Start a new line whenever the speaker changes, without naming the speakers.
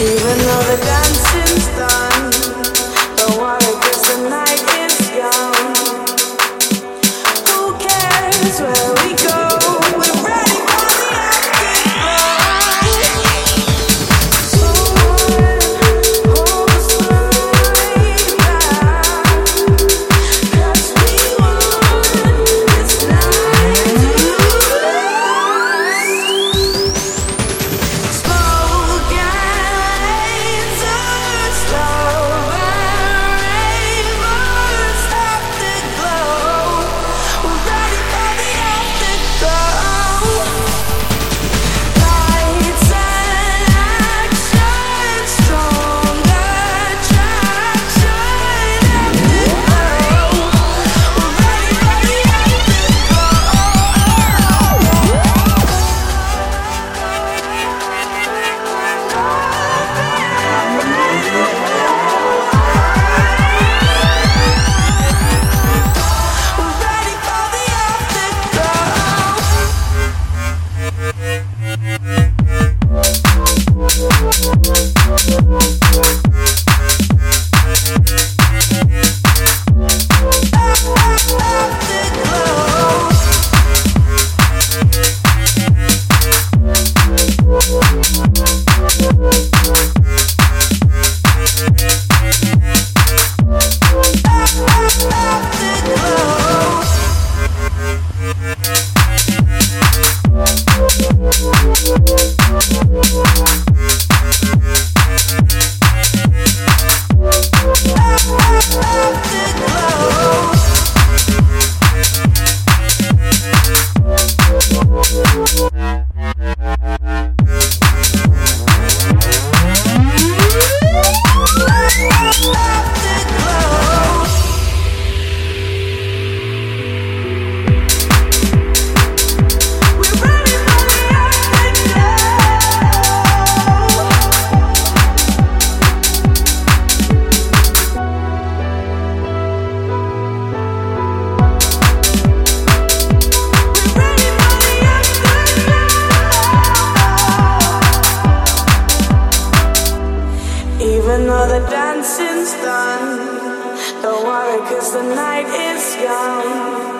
Even though the dancing's done. Night is young. Who the night is go?